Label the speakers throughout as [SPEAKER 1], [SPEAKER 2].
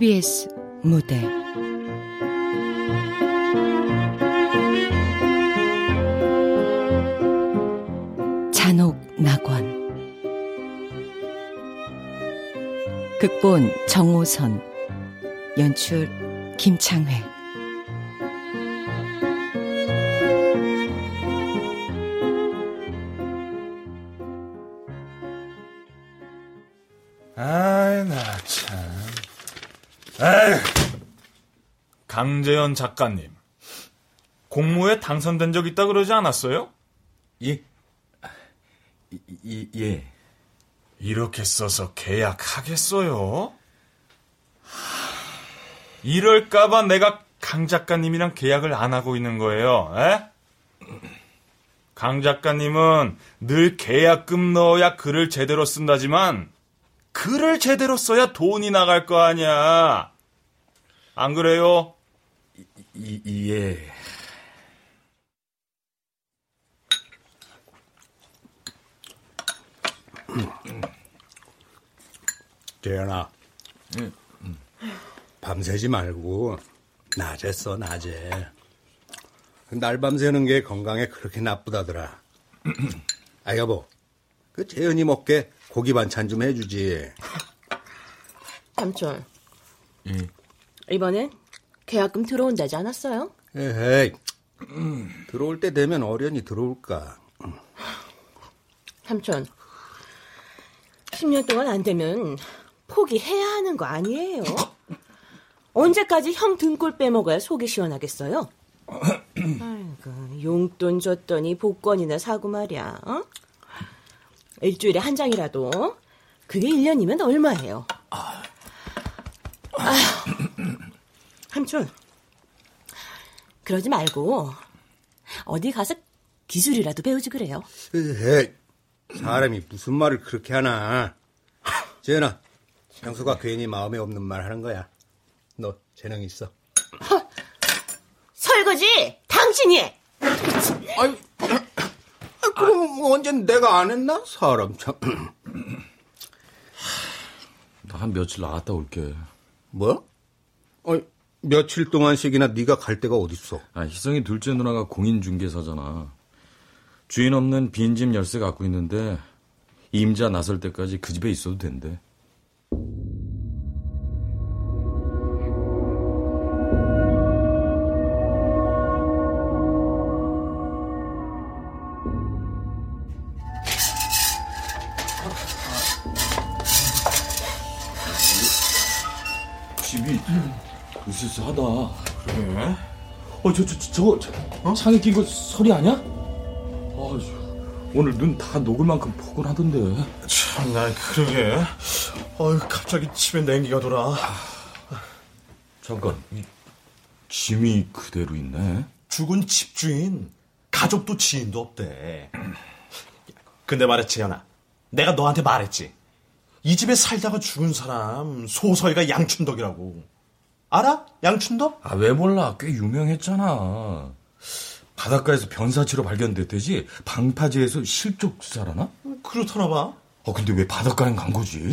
[SPEAKER 1] KBS 무대. 잔혹 낙원. 극본 정호선. 연출 김창회
[SPEAKER 2] 강재현 작가님. 공모에 당선된 적 있다 그러지 않았어요?
[SPEAKER 3] 예. 이, 예.
[SPEAKER 2] 이렇게 써서 계약하겠어요? 이럴까봐 내가 강 작가님이랑 계약을 안 하고 있는 거예요. 에? 강 작가님은 늘 계약금 넣어야 글을 제대로 쓴다지만 글을 제대로 써야 돈이 나갈 거 아니야. 안 그래요?
[SPEAKER 3] 이, 이, 예.
[SPEAKER 4] 재현아. 응. 밤새지 말고 낮에 써 낮에. 날밤 새는 게 건강에 그렇게 나쁘다더라. 아 여보, 그 재현이 먹게 고기 반찬 좀 해주지.
[SPEAKER 5] 삼촌.
[SPEAKER 3] 예.
[SPEAKER 5] 이번엔 계약금 들어온다지 않았어요?
[SPEAKER 4] 에헤이. 들어올 때 되면 어련히 들어올까.
[SPEAKER 5] 삼촌. 10년 동안 안 되면 포기해야 하는 거 아니에요? 언제까지 형 등골 빼먹어야 속이 시원하겠어요? 아이고, 용돈 줬더니 복권이나 사고 말이야. 어? 일주일에 한 장이라도 그게 1년이면 얼마예요? 아휴, 삼촌 그러지 말고 어디 가서 기술이라도 배우지 그래요.
[SPEAKER 4] 에헤이. 사람이 무슨 말을 그렇게 하나. 재현아, 형수가 괜히 마음에 없는 말 하는 거야. 너 재능 있어.
[SPEAKER 5] 설거지 당신이 해.
[SPEAKER 4] 아이, 그럼 언젠 내가 안 했나? 사람 참.
[SPEAKER 3] 나 한 며칠 나갔다 올게.
[SPEAKER 4] 뭐? 아니, 며칠 동안씩이나 네가 갈 데가 어딨어?
[SPEAKER 3] 아, 희성이 둘째 누나가 공인중개사잖아. 주인 없는 빈집 열쇠 갖고 있는데 임자 나설 때까지 그 집에 있어도 된대. 집이 으스스하다.
[SPEAKER 2] 그래?
[SPEAKER 3] 어, 저, 저, 저, 저, 어? 창에 낀거 소리 아니야? 아, 오늘 눈 다 녹을 만큼 포근하던데.
[SPEAKER 2] 참, 나 그러게. 어휴, 갑자기 집에 냉기가 돌아.
[SPEAKER 3] 잠깐, 이 짐이 그대로 있네.
[SPEAKER 6] 죽은 집주인, 가족도 지인도 없대. 근데 말했지, 재현아. 내가 너한테 말했지. 이 집에 살다가 죽은 사람, 소설가 양춘덕이라고. 알아? 양춘덕?
[SPEAKER 3] 아, 왜 몰라. 꽤 유명했잖아. 바닷가에서 변사치로 발견됐대지 방파제에서 실족 수사라나?
[SPEAKER 6] 그렇다나 봐.
[SPEAKER 3] 어, 근데 왜 바닷가에 간 거지?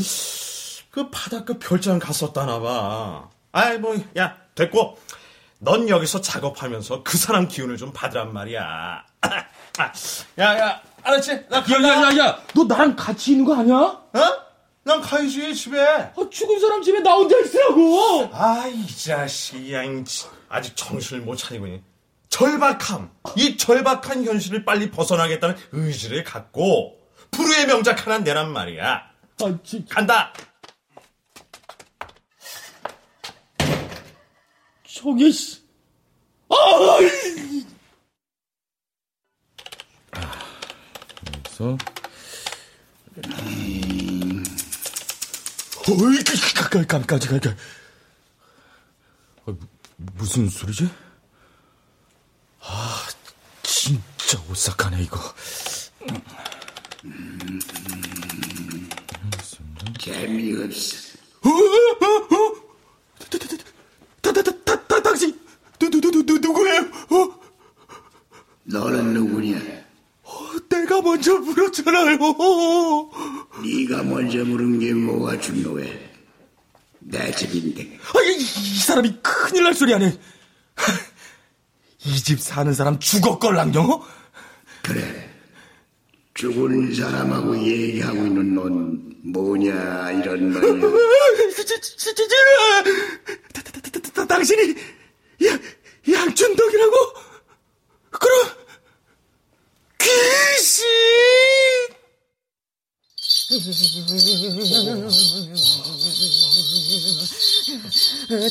[SPEAKER 6] 그 바닷가 별장 갔었다나 봐. 아이, 뭐, 야, 됐고. 넌 여기서 작업하면서 그 사람 기운을 좀 받으란 말이야. 야, 야, 알았지? 나
[SPEAKER 3] 야, 야, 야, 야! 너 나랑 같이 있는 거 아니야?
[SPEAKER 6] 어? 난 가야지, 집에.
[SPEAKER 3] 아, 죽은 사람 집에 나 혼자 있으라고!
[SPEAKER 6] 아이, 이 자식이, 야, 아직 정신을 못 차리고, 절박함. 이 절박한 현실을 빨리 벗어나겠다는 의지를 갖고, 불후의 명작 하나 내란 말이야.
[SPEAKER 3] 아, 진
[SPEAKER 6] 간다!
[SPEAKER 3] 저기, 씨. 아! 그래서, 어이, 깜, 깜, 깜짝, 깜짝. 아, 무슨 소리지? 아, 진짜 오싹하네, 이거.
[SPEAKER 7] 재미없어.
[SPEAKER 3] 어, 어, 어? 다, 다, 다, 다, 다, 당신, 누, 누, 누, 누, 누구예요? 어?
[SPEAKER 7] 너는 누구냐?
[SPEAKER 3] 어, 내가 먼저 물었잖아요.
[SPEAKER 7] 네가 먼저 물은 게 뭐가 중요해? 내 집인데
[SPEAKER 3] 아, 이, 이 사람이 큰일 날 소리 하네. 이 집 사는 사람 죽었걸랑요?
[SPEAKER 7] 그래 죽은 사람하고 얘기하고 있는 넌 뭐냐 이런 말이야
[SPEAKER 3] 당신이 야, 양춘덕이라고? 그럼 귀신!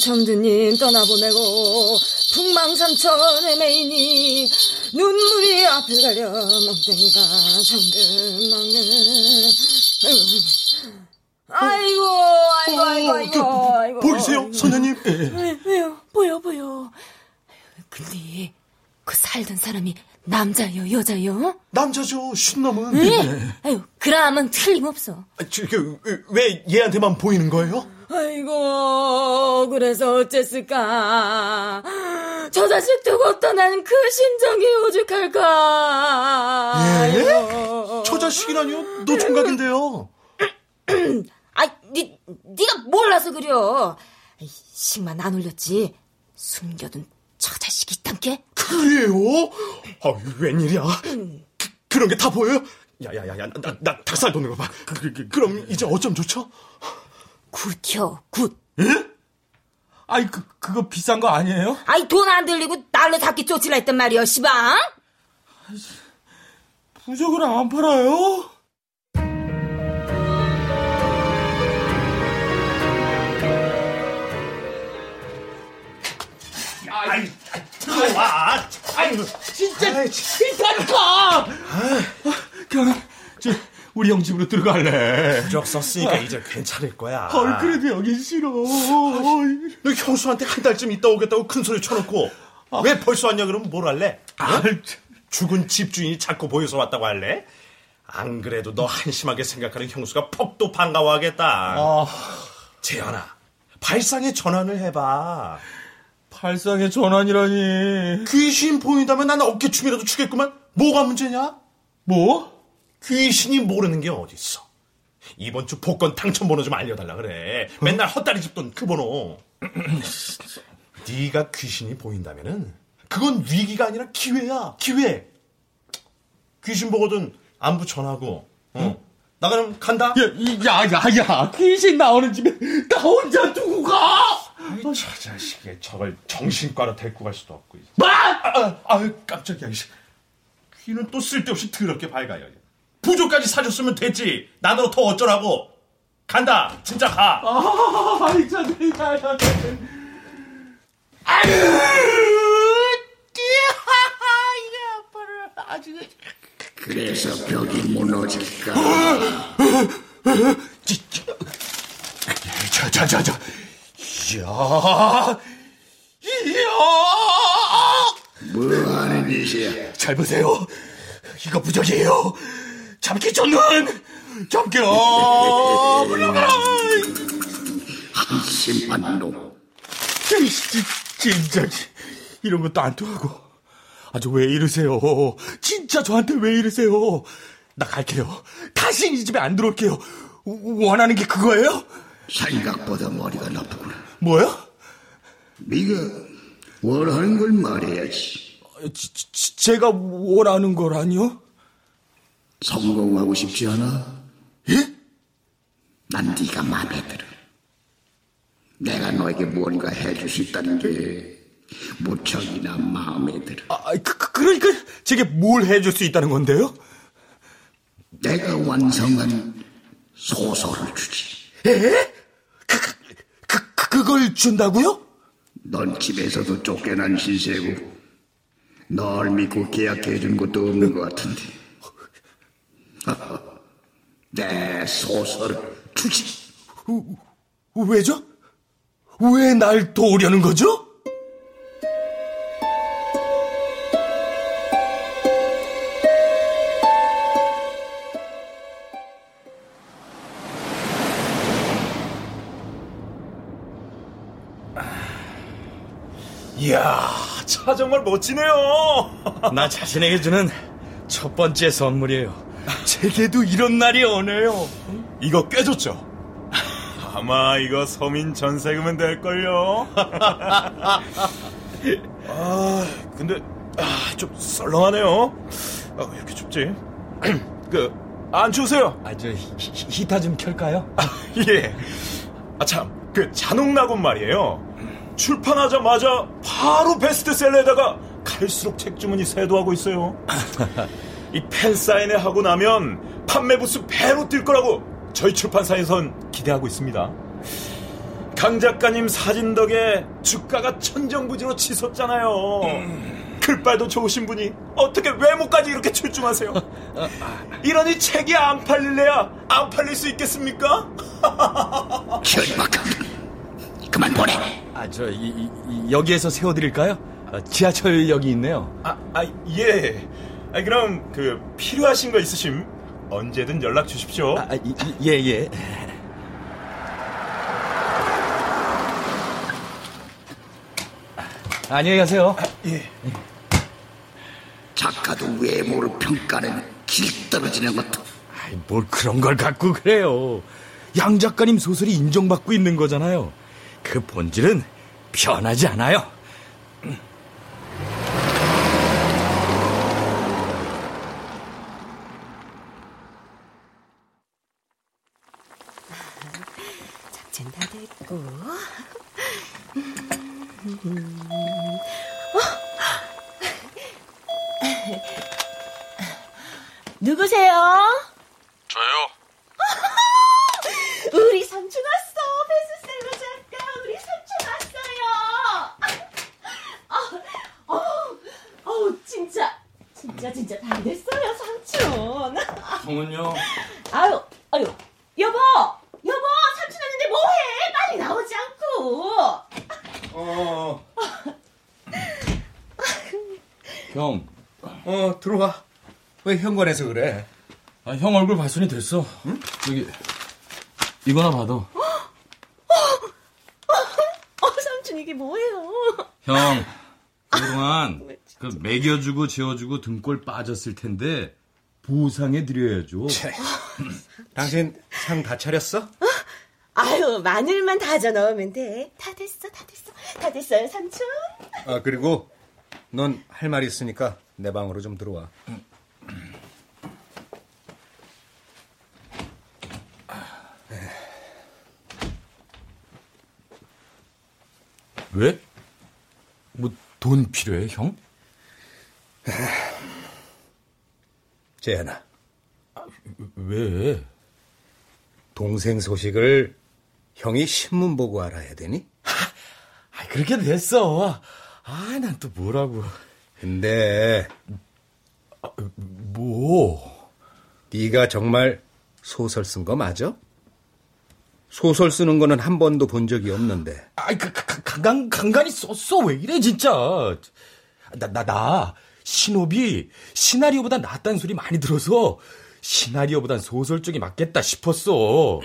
[SPEAKER 5] 정두님 떠나보내고 풍망삼천 헤매이니 눈물이 앞을 가려 멍땡이가 정든 먹는 아이고 아이고 아이고 아이고 아이고.
[SPEAKER 6] 보이세요, 선녀님?
[SPEAKER 5] 왜, 왜요? 보여 보여. 근데 그 살던 사람이 남자요 여자요?
[SPEAKER 6] 남자죠, 신놈은.
[SPEAKER 5] 응? 아유 그람은 틀림없어
[SPEAKER 6] 아, 저, 그, 왜 얘한테만 보이는 거예요?
[SPEAKER 5] 아이고 그래서 어쨌을까 저 자식 두고 떠난 그 심정이 오죽할까
[SPEAKER 6] 예?
[SPEAKER 5] 아이고.
[SPEAKER 6] 저 자식이라뇨? 노총각인데요.
[SPEAKER 5] 아이 니, 니가 몰라서 그려 식만 안 올렸지 숨겨둔 저 자식이 있단게
[SPEAKER 6] 그래요? 아, 웬일이야? 그, 그런 게 다 보여요? 야야야야, 나, 나 닭살 돋는 거 봐. 그, 그, 그 럼 이제 어쩜 좋죠?
[SPEAKER 5] 굿혀 굿
[SPEAKER 3] 아이, 그, 그거 비싼 거 아니에요?
[SPEAKER 5] 아이 돈 안 들리고 날로 잡기 쫓으라 했단 말이여 시방
[SPEAKER 3] 부적을 안 팔아요?
[SPEAKER 6] 와. 아이,
[SPEAKER 3] 진짜 비싸니까! 그럼, 저, 우리 형 집으로 들어갈래.
[SPEAKER 6] 부적 썼으니까 이제 괜찮을 거야.
[SPEAKER 3] 헐, 그래도 여긴 싫어.
[SPEAKER 6] 너 형수한테 한 달쯤 있다 오겠다고 큰 소리 쳐놓고 왜 벌써 왔냐 그러면 뭘 할래?
[SPEAKER 3] 아,
[SPEAKER 6] 죽은 집주인이 자꾸 보여서 왔다고 할래? 안 그래도 너 한심하게 생각하는 형수가 퍽도 반가워하겠다.
[SPEAKER 3] 아,
[SPEAKER 6] 재현아, 발상의 전환을 해봐.
[SPEAKER 3] 발상의 전환이라니.
[SPEAKER 6] 귀신 보인다면 나는 어깨춤이라도 추겠구만. 뭐가 문제냐?
[SPEAKER 3] 뭐?
[SPEAKER 6] 귀신이 모르는 게 어딨어. 이번 주 복권 당첨 번호 좀 알려달라 그래. 맨날 헛다리 짚던 그 번호. 네가 귀신이 보인다면은 그건 위기가 아니라 기회야. 기회. 귀신 보거든 안부 전하고. 어. 나 그럼 간다.
[SPEAKER 3] 야, 이- 야, 야, 야, 귀신 나오는 집에 나 혼자 두고 가!
[SPEAKER 6] 저 자식이 저걸 정신과로 데리고 갈 수도 없고.
[SPEAKER 3] 뭐?
[SPEAKER 6] 아, 아, 깜짝이야. 이씨. 귀는 또 쓸데없이 더럽게 밝아요. 부조까지 사줬으면 됐지. 나더러 더 어쩌라고. 간다. 진짜 가.
[SPEAKER 3] 아, 진짜, 야, 야, 야.
[SPEAKER 7] 그래서 벽이 무너질까
[SPEAKER 3] 자, 자, 자, 자. 이야, 이야!
[SPEAKER 7] 뭐 하는 짓이야
[SPEAKER 3] 잘 보세요. 이거 부적이에요. 잡기 좋는, 잡기 너무나가
[SPEAKER 7] 한심한 놈
[SPEAKER 3] 진짜, 이런 것도 안 통하고. 아주 왜 이러세요? 진짜 저한테 왜 이러세요? 나 갈게요. 다시 이 집에 안 들어올게요. 원하는 게 그거예요?
[SPEAKER 7] 생각보다 머리가 나쁘구나
[SPEAKER 3] 뭐요?
[SPEAKER 7] 네가 원하는 걸 말해야지
[SPEAKER 3] 지- 지- 제가 원하는 거라니요?
[SPEAKER 7] 성공하고 싶지 않아?
[SPEAKER 3] 예?
[SPEAKER 7] 난 네가 마음에 들어 내가 너에게 뭔가 해줄 수 있다는 게 무척이나 마음에 들어
[SPEAKER 3] 아, 그, 그- 그러니까 제게 뭘 해줄 수 있다는 건데요?
[SPEAKER 7] 내가 완성한 소설을 주지
[SPEAKER 3] 에? 그, 그걸 준다고요?
[SPEAKER 7] 넌 집에서도 쫓겨난 신세고 널 믿고 계약해준 것도 없는 것 같은데 내 소설을 주지
[SPEAKER 3] 왜죠? 왜 날 도우려는 거죠?
[SPEAKER 6] 이야, 차 정말 멋지네요.
[SPEAKER 3] 나 자신에게 주는 첫 번째 선물이에요. 제게도 이런 날이 오네요.
[SPEAKER 6] 이거 꽤 좋죠?
[SPEAKER 8] 아마 이거 서민 전세금은 될걸요. 아, 근데 아, 좀 썰렁하네요. 아, 왜 이렇게 춥지? 그, 안 추우세요?
[SPEAKER 3] 아, 저 히터 좀 켤까요?
[SPEAKER 8] 아, 예. 아, 참, 그 잔혹나곤 말이에요. 출판하자마자 바로 베스트셀러에다가 갈수록 책 주문이 쇄도하고 있어요. 이 팬 사인회 하고 나면 판매 부수 배로 뛸 거라고 저희 출판사에선 기대하고 있습니다. 강 작가님 사진 덕에 주가가 천정부지로 치솟잖아요. 글빨도 좋으신 분이 어떻게 외모까지 이렇게 출중하세요? 이러니 책이 안 팔릴래야 안 팔릴 수 있겠습니까?
[SPEAKER 7] 절박한 그만 보내.
[SPEAKER 3] 아, 저 이, 이, 이, 여기에서 세워드릴까요? 아, 지하철역이 있네요.
[SPEAKER 8] 아, 아, 예. 아, 그럼 그 필요하신 거 있으심 언제든 연락 주십시오.
[SPEAKER 3] 아, 이, 이, 예, 예. 안녕히 가세요.
[SPEAKER 8] 예.
[SPEAKER 7] 작가도 외모를 평가하는 길 떨어지는 것도
[SPEAKER 3] 아이, 뭘 그런 걸 갖고 그래요. 양 작가님 소설이 인정받고 있는 거잖아요. 그 본질은 변하지 않아요.
[SPEAKER 5] 작전 다 됐고. 누구세요?
[SPEAKER 9] 저요?
[SPEAKER 5] 우리 삼촌 왔어. 베스트셀러 작가. 우리 삼촌 왔어요. 어, 어, 어, 진짜, 진짜, 진짜 다 됐어요, 삼촌.
[SPEAKER 9] 형은요?
[SPEAKER 5] 아유, 아유, 여보, 여보, 삼촌 왔는데 뭐해? 빨리 나오지 않고.
[SPEAKER 4] 어,
[SPEAKER 9] 형,
[SPEAKER 4] 어, 들어와. 왜 현관에서 그래?
[SPEAKER 9] 아, 형 얼굴 발손이 됐어. 응? 여기, 이거나 받아.
[SPEAKER 5] 어, 삼촌 이게 뭐예요?
[SPEAKER 9] 형, 그동안 그 먹여주고 재워주고 등골 빠졌을 텐데 보상해 드려야죠.
[SPEAKER 4] 당신 상 다 차렸어?
[SPEAKER 5] 아유, 마늘만 다져 넣으면 돼. 다 됐어, 다 됐어. 다 됐어요, 삼촌.
[SPEAKER 4] 아, 그리고 넌 할 말 있으니까 내 방으로 좀 들어와.
[SPEAKER 9] 왜? 뭐 돈 필요해, 형?
[SPEAKER 4] 재현아,
[SPEAKER 9] 왜?
[SPEAKER 4] 동생 소식을 형이 신문 보고 알아야 되니?
[SPEAKER 3] 아, 그렇게 됐어. 아, 난 또 뭐라고.
[SPEAKER 4] 근데
[SPEAKER 3] 뭐?
[SPEAKER 4] 네가 정말 소설 쓴 거 맞아? 소설 쓰는 거는 한 번도 본 적이 없는데.
[SPEAKER 3] 아이, 그, 그, 간간, 간간히 썼어. 왜 이래, 진짜. 나, 나, 나, 신업이 시나리오보다 낫다는 소리 많이 들어서 시나리오보단 소설 쪽이 맞겠다 싶었어.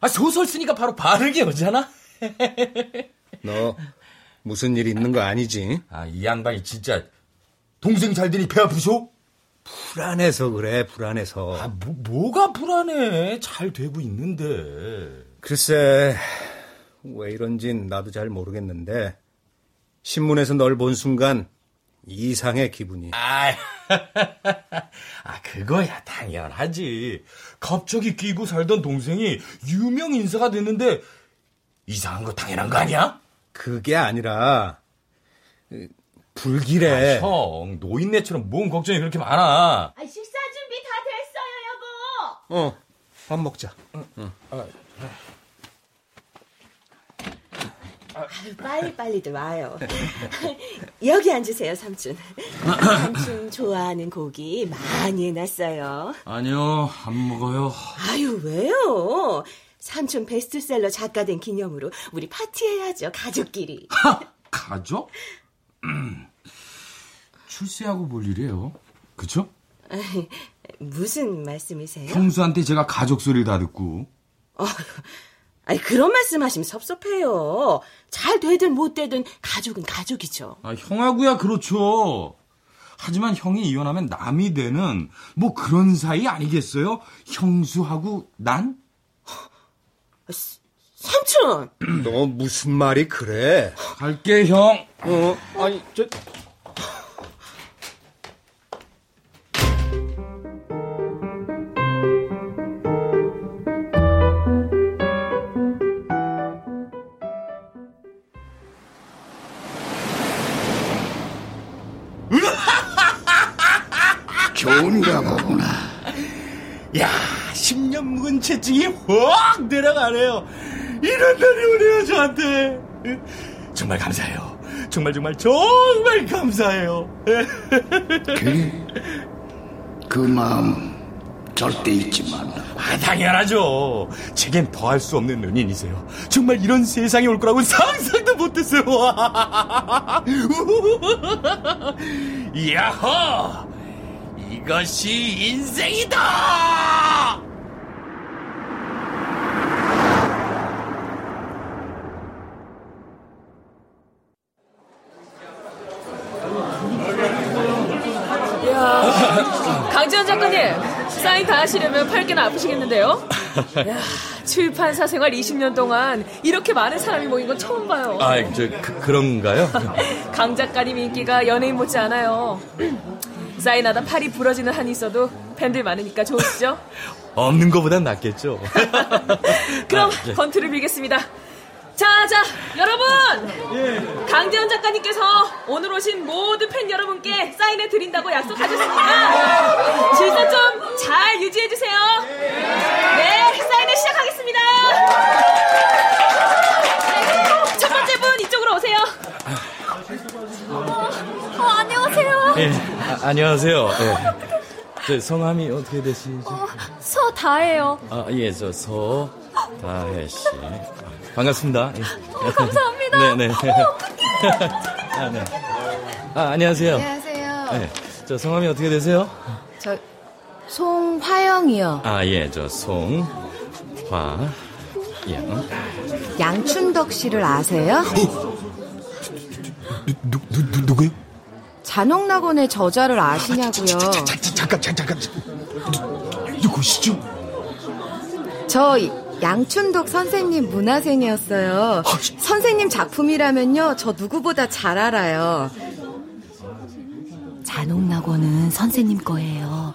[SPEAKER 3] 아, 소설 쓰니까 바로 바르게 오잖아?
[SPEAKER 4] 너 무슨 일 있는 거 아니지?
[SPEAKER 3] 아, 이 양반이 진짜 동생 잘 되니 배 아프쇼?
[SPEAKER 4] 불안해서 그래, 불안해서.
[SPEAKER 3] 아, 뭐, 뭐가 불안해. 잘 되고 있는데.
[SPEAKER 4] 글쎄, 왜 이런진 나도 잘 모르겠는데, 신문에서 널 본 순간 이상해, 기분이.
[SPEAKER 3] 아, 아, 그거야, 당연하지. 갑자기 끼고 살던 동생이 유명 인사가 됐는데, 이상한 거 당연한 거 아니야?
[SPEAKER 4] 그게 아니라, 그, 불길해.
[SPEAKER 3] 아, 형, 노인네처럼 뭔 걱정이 그렇게 많아.
[SPEAKER 5] 아, 식사 준비 다 됐어요, 여보.
[SPEAKER 4] 어, 밥 먹자.
[SPEAKER 5] 빨리 빨리들 와요. 여기 앉으세요, 삼촌. 삼촌 좋아하는 고기 많이 해놨어요.
[SPEAKER 9] 아니요, 안 먹어요.
[SPEAKER 5] 아유, 왜요? 삼촌 베스트셀러 작가 된 기념으로 우리 파티해야죠, 가족끼리.
[SPEAKER 9] 하! 가족? 음, 출세하고 볼 일이에요. 그쵸?
[SPEAKER 5] 무슨 말씀이세요?
[SPEAKER 9] 형수한테 제가 가족 소리를 다 듣고.
[SPEAKER 5] 아니, 그런 말씀 하시면 섭섭해요. 잘 되든 못 되든 가족은 가족이죠.
[SPEAKER 9] 아, 형하고야 그렇죠. 하지만 형이 이혼하면 남이 되는 뭐 그런 사이 아니겠어요? 형수하고 난?
[SPEAKER 5] 삼촌!
[SPEAKER 4] 너 무슨 말이 그래?
[SPEAKER 10] 갈게, 형.
[SPEAKER 4] 어, 아니, 저,
[SPEAKER 7] 좋은가 보구나.
[SPEAKER 3] 야, 10년 묵은 채증이 확 내려가네요. 이런 날이 오네요, 저한테. 정말 감사해요. 정말 정말 정말 감사해요.
[SPEAKER 7] 그래? 그 마음 절대 잊지 말라.
[SPEAKER 3] 아, 당연하죠. 제겐 더할 수 없는 은인이세요. 정말 이런 세상이 올 거라고 상상도 못했어요. 야호! 이것이 인생이다!
[SPEAKER 11] 강지현 작가님, 사인 다 하시려면 팔개나 아프시겠는데요? 야, 출판사 생활 20년 동안 이렇게 많은 사람이 모인 건 처음 봐요.
[SPEAKER 3] 아, 저, 그, 런가요
[SPEAKER 11] 강 작가님 인기가 연예인 못지 않아요. 사인하다 팔이 부러지는 한이 있어도 팬들 많으니까 좋으시죠?
[SPEAKER 3] 없는 거보단 낫겠죠.
[SPEAKER 11] 그럼
[SPEAKER 3] 아, 예.
[SPEAKER 11] 건투를 빌겠습니다. 자, 자, 여러분! 강재현 작가님께서 오늘 오신 모든 팬 여러분께 사인해 드린다고 약속하셨으니까 질서 좀 잘 유지해 주세요. 네, 사인을 시작하겠습니다. 네, 첫 번째 분 이쪽으로 오세요. 어, 안녕하세요.
[SPEAKER 3] 예, 아, 안녕하세요. 예. 저 성함이 어떻게 되시죠?
[SPEAKER 11] 서다혜요.
[SPEAKER 3] 아, 예, 저 서다혜 씨. 반갑습니다. 예.
[SPEAKER 11] 감사합니다.
[SPEAKER 3] 네, 네. 아, 네. 아, 안녕하세요.
[SPEAKER 1] 안녕하세요.
[SPEAKER 3] 네. 저 성함이 어떻게 되세요?
[SPEAKER 1] 저 송화영이요.
[SPEAKER 3] 아, 예, 저 송, 화, 영.
[SPEAKER 1] 양춘덕 씨를 아세요?
[SPEAKER 6] 누, 누, 누, 누구요?
[SPEAKER 1] 잔혹낙원의 저자를 아시냐고요.
[SPEAKER 6] 잠깐, 잠깐, 잠깐. 누구시죠?
[SPEAKER 1] 저 양춘덕 선생님 문화생이었어요. 선생님 작품이라면요, 저 누구보다 잘 알아요. 잔혹낙원은 선생님 거예요.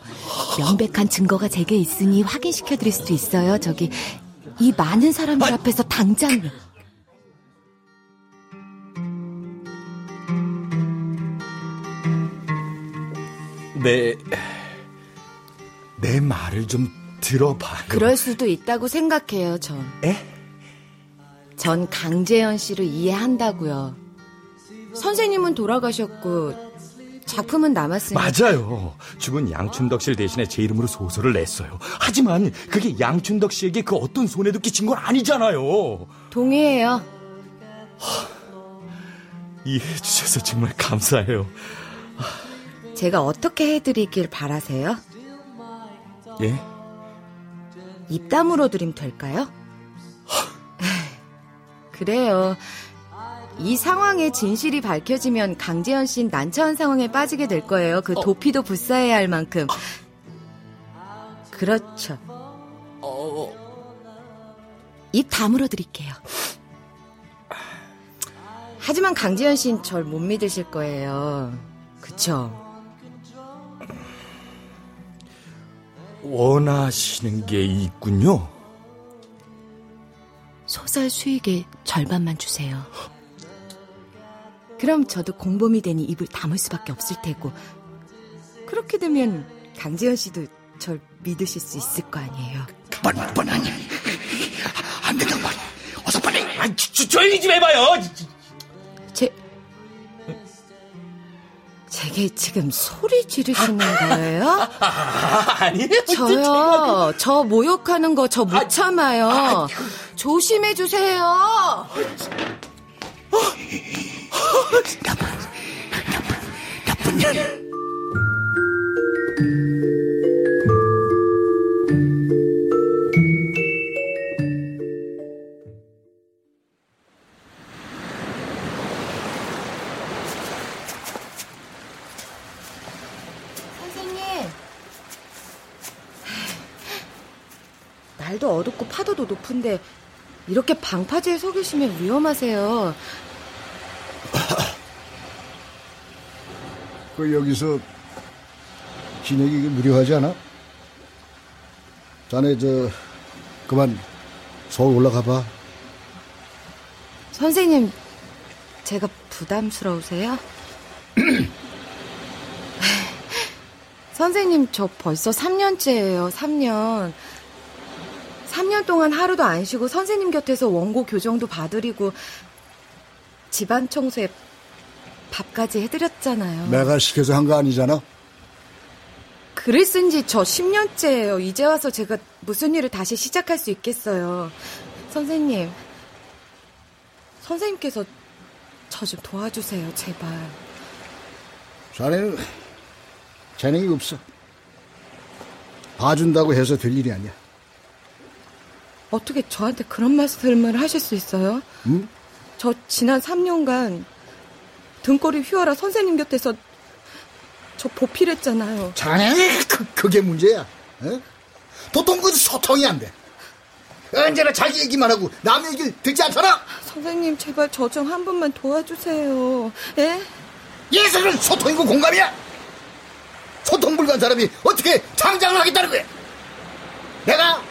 [SPEAKER 1] 명백한 증거가 제게 있으니 확인시켜 드릴 수도 있어요. 저기 이 많은 사람들 앞에서 당장
[SPEAKER 3] 내, 내 말을 좀 들어봐요.
[SPEAKER 1] 그럴 수도 있다고 생각해요, 전.
[SPEAKER 3] 에?
[SPEAKER 1] 전 강재현 씨를 이해한다고요. 선생님은 돌아가셨고 작품은 남았으니
[SPEAKER 3] 맞아요. 죽은 양춘덕 씨를 대신해 제 이름으로 소설을 냈어요. 하지만 그게 양춘덕 씨에게 그 어떤 손해도 끼친 건 아니잖아요.
[SPEAKER 1] 동의해요.
[SPEAKER 3] 이해해 주셔서 정말 감사해요.
[SPEAKER 1] 제가 어떻게 해드리길 바라세요?
[SPEAKER 3] 예?
[SPEAKER 1] 입담으로 드리면 될까요? 그래요. 이 상황의 진실이 밝혀지면 강재현 씨는 난처한 상황에 빠지게 될 거예요. 그 도피도 불사해야 할 만큼. 그렇죠. 입 다물어 드릴게요. 하지만 강재현 씨는 절 못 믿으실 거예요. 그쵸?
[SPEAKER 3] 원하시는 게 있군요.
[SPEAKER 1] 소설 수익의 절반만 주세요. 그럼 저도 공범이 되니 입을 다물 수밖에 없을 테고 그렇게 되면 강재현 씨도 절 믿으실 수 있을 거 아니에요.
[SPEAKER 7] 뻔, 뻔하니. 안 된단 말이야. 어서 빨리.
[SPEAKER 3] 아, 조, 조용히 좀 해봐요.
[SPEAKER 1] 제 제게 지금 소리 지르시는 거예요?
[SPEAKER 3] 아 니에요.
[SPEAKER 1] 저요. 저 모욕하는 거 저 못 참아요. 조심해 주세요.
[SPEAKER 7] 나쁜 년.
[SPEAKER 1] 선생님. 파도도 높은데 이렇게 방파제에 서 계시면 위험하세요.
[SPEAKER 12] 그 여기서 진액이 무료하지 않아? 자네 저 그만 서울 올라가 봐.
[SPEAKER 1] 선생님, 제가 부담스러우세요? 선생님, 저 벌써 3년째예요, 3년. 3년 동안 하루도 안 쉬고 선생님 곁에서 원고 교정도 봐드리고 집안 청소에 밥까지 해드렸잖아요.
[SPEAKER 12] 내가 시켜서 한 거 아니잖아.
[SPEAKER 1] 글을 쓴 지 저 10년째예요. 이제 와서 제가 무슨 일을 다시 시작할 수 있겠어요. 선생님, 선생님께서 저 좀 도와주세요, 제발.
[SPEAKER 12] 자네는 재능이 없어. 봐준다고 해서 될 일이 아니야.
[SPEAKER 1] 어떻게 저한테 그런 말씀을 하실 수 있어요?
[SPEAKER 12] 응?
[SPEAKER 1] 저 지난 3년간 등골이 휘어라 선생님 곁에서 저 보필했잖아요.
[SPEAKER 12] 자네 그, 그게 문제야. 어? 보통 그 소통이 안 돼. 언제나 자기 얘기만 하고 남의 얘기를 듣지 않잖아.
[SPEAKER 1] 선생님 제발 저 좀 한 번만 도와주세요. 예?
[SPEAKER 12] 예술은 소통이고 공감이야. 소통 불가한 사람이 어떻게 장장을 하겠다는 거야? 내가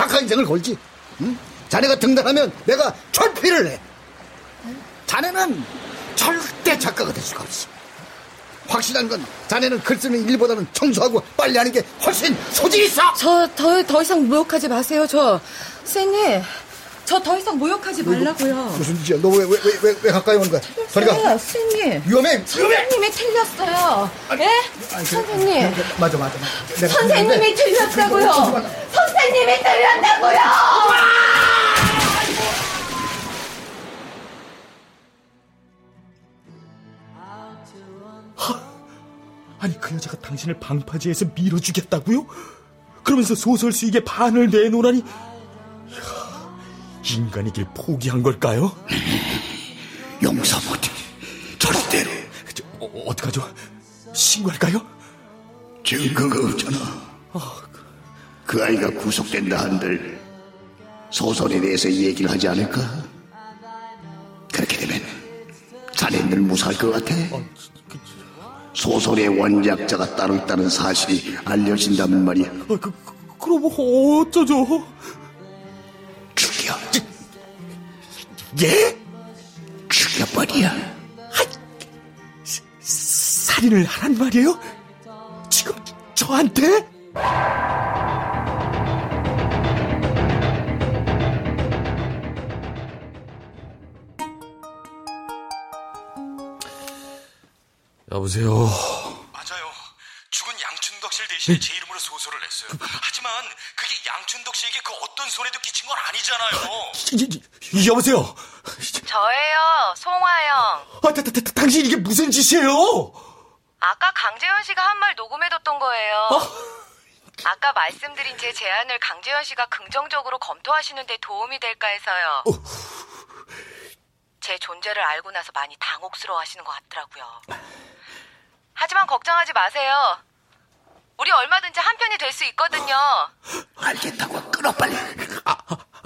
[SPEAKER 12] 작가 인생을 걸지. 응? 자네가 등단하면 내가 철피를 해. 자네는 절대 작가가 될 수가 없어. 확실한 건 자네는 글 쓰는 일보다는 청소하고 빨래하는 게 훨씬 소질이 있어.
[SPEAKER 1] 저 더 더 이상 모욕하지 마세요. 저 선생님 저 더 이상 모욕하지 말라고요.
[SPEAKER 12] 무슨 짓이야? 너 왜 왜 왜왜왜 가까이 오는 거야? 저리가
[SPEAKER 1] 네, 선생님.
[SPEAKER 12] 위험해. 위험해.
[SPEAKER 1] 선생님이 틀렸어요. 예? 선생님.
[SPEAKER 12] 맞아 맞아 맞아. 내가
[SPEAKER 1] 선생님이 틀렸다고요. 선생님이 틀렸다고요.
[SPEAKER 3] 아니 그 여자가 당신을 방파제에서 밀어주겠다고요? 그러면서 소설 수익의 반을 내놓으라니 이야, 인간의 길 포기한 걸까요?
[SPEAKER 7] 용서 못해. 절대로.
[SPEAKER 3] 저, 어, 어떡하죠? 신고할까요?
[SPEAKER 7] 증거가 없잖아. 그 아이가 구속된다 한들 소설에 대해서 얘기를 하지 않을까? 그렇게 되면 자네들 무사할 것 같아. 소설의 원작자가 따로 있다는 사실이 알려진다는 말이야.
[SPEAKER 3] 어, 그, 그, 그럼 어쩌죠?
[SPEAKER 7] 죽여.
[SPEAKER 3] 예?
[SPEAKER 7] 죽여버려.
[SPEAKER 3] 살인을 하란 말이에요? 지금 저한테? 여보세요.
[SPEAKER 10] 맞아요. 죽은 양춘덕 씨를 대신해 제 이름으로 소설을 냈어요. 하지만 그게 양춘덕 씨에게 그 어떤 손해도 끼친 건 아니잖아요.
[SPEAKER 3] 이, 이, 여보세요.
[SPEAKER 13] 저예요, 송화영.
[SPEAKER 3] 아, 다, 다, 다, 당신 이게 무슨 짓이에요?
[SPEAKER 13] 아까 강재현 씨가 한 말 녹음해뒀던 거예요. 아까 말씀드린 제 제안을 강재현 씨가 긍정적으로 검토하시는데 도움이 될까 해서요. 제 존재를 알고 나서 많이 당혹스러워 하시는 것 같더라고요. 하지만 걱정하지 마세요. 우리 얼마든지 한 편이 될 수 있거든요.
[SPEAKER 7] 알겠다고 끊어 빨리.
[SPEAKER 3] 아,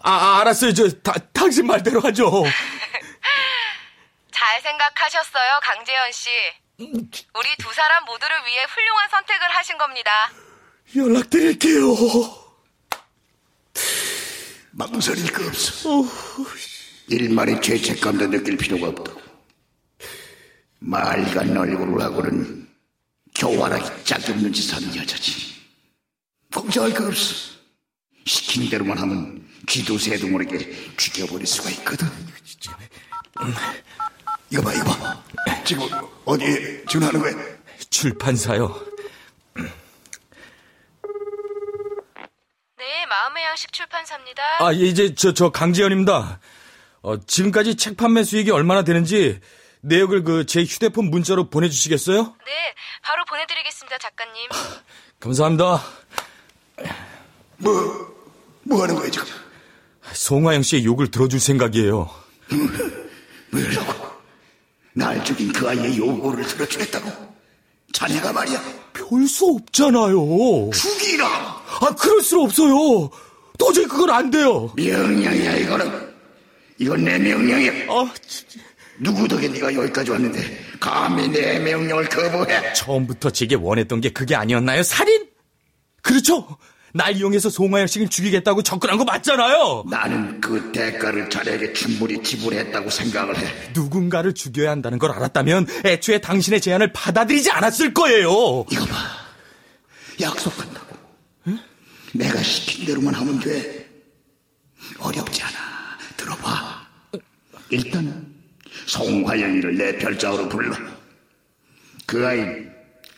[SPEAKER 3] 아, 알았어요. 저, 다, 당신 말대로 하죠.
[SPEAKER 13] 잘 생각하셨어요, 강재현 씨. 우리 두 사람 모두를 위해 훌륭한 선택을 하신 겁니다.
[SPEAKER 3] 연락드릴게요.
[SPEAKER 7] 망설일 거 없어. 일말의 죄책감도 느낄 필요가 없다. 말간 얼굴을 하고는 교활하기 짝이 없는 짓 하는 여자지. 걱정할 거 없어. 시킨 대로만 하면 쥐도 새도 모르게 죽여버릴 수가 있거든. 이거 봐, 이거 봐. 지금 어디에 전화하는 거야?
[SPEAKER 3] 출판사요.
[SPEAKER 13] 네, 마음의 양식 출판사입니다.
[SPEAKER 3] 아, 예, 이제 저, 저 강지현입니다. 어, 지금까지 책 판매 수익이 얼마나 되는지 내역을 그 제 휴대폰 문자로 보내주시겠어요?
[SPEAKER 13] 네, 바로 보내드리겠습니다, 작가님.
[SPEAKER 3] 감사합니다.
[SPEAKER 7] 뭐, 뭐 하는 거야, 지금?
[SPEAKER 3] 송화영 씨의 욕을 들어줄 생각이에요.
[SPEAKER 7] 왜라고? 날 죽인 그 아이의 요구를 들어주겠다고? 자네가 말이야.
[SPEAKER 3] 별 수 없잖아요.
[SPEAKER 7] 죽이라!
[SPEAKER 3] 아, 그럴 수 없어요. 도저히 그건 안 돼요.
[SPEAKER 7] 명령이야 이거는. 이건 내 명령이야.
[SPEAKER 3] 어,
[SPEAKER 7] 누구 덕에 네가 여기까지 왔는데 감히 내 명령을 거부해?
[SPEAKER 3] 처음부터 제게 원했던 게 그게 아니었나요? 살인? 그렇죠. 날 이용해서 송하영 씨를 죽이겠다고 접근한 거 맞잖아요.
[SPEAKER 7] 나는 그 대가를 자네에게 충분히 지불했다고 생각을 해.
[SPEAKER 3] 누군가를 죽여야 한다는 걸 알았다면 애초에 당신의 제안을 받아들이지 않았을 거예요.
[SPEAKER 7] 이거 봐. 약속한다고. 내가 시킨 대로만 하면 돼. 어렵지 않아. 들어봐. 일단은 송화영이를 내 별장으로 불러. 그 아이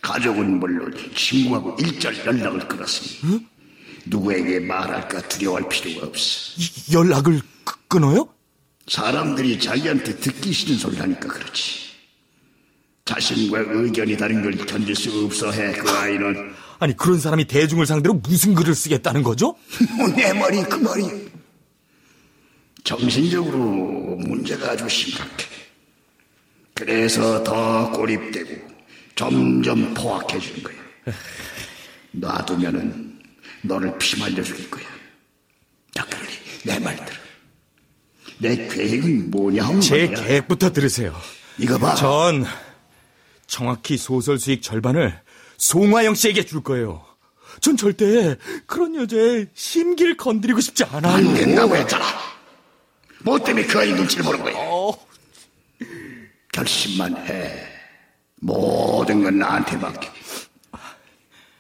[SPEAKER 7] 가족은 물론 친구하고 일절 연락을 끊었으니 누구에게 말할까 두려워할 필요가 없어.
[SPEAKER 3] 이- 연락을 끄- 끊어요?
[SPEAKER 7] 사람들이 자기한테 듣기 싫은 소리를 하니까 그렇지. 자신과 의견이 다른 걸 견딜 수 없어 해, 그 아이는.
[SPEAKER 3] 아니 그런 사람이 대중을 상대로 무슨 글을 쓰겠다는 거죠?
[SPEAKER 7] 내 말이 그 말이. 정신적으로 문제가 아주 심각해. 그래서 더 고립되고 점점 포악해지는 거야. 놔두면은 너를 피말려 죽일 거야. 자, 그러니 내말 들어. 내 계획은 뭐냐 하면
[SPEAKER 3] 제
[SPEAKER 7] 말이야.
[SPEAKER 3] 계획부터 들으세요.
[SPEAKER 7] 이거 봐.
[SPEAKER 3] 전 정확히 소설 수익 절반을 송화영 씨에게 줄 거예요. 전 절대 그런 여자의 심기를 건드리고 싶지 않아요.
[SPEAKER 7] 안 된다고 했잖아. 뭐 때문에 그 아이 눈치를 보는 거야?
[SPEAKER 3] 어,
[SPEAKER 7] 결심만 해. 모든 건 나한테 맡겨.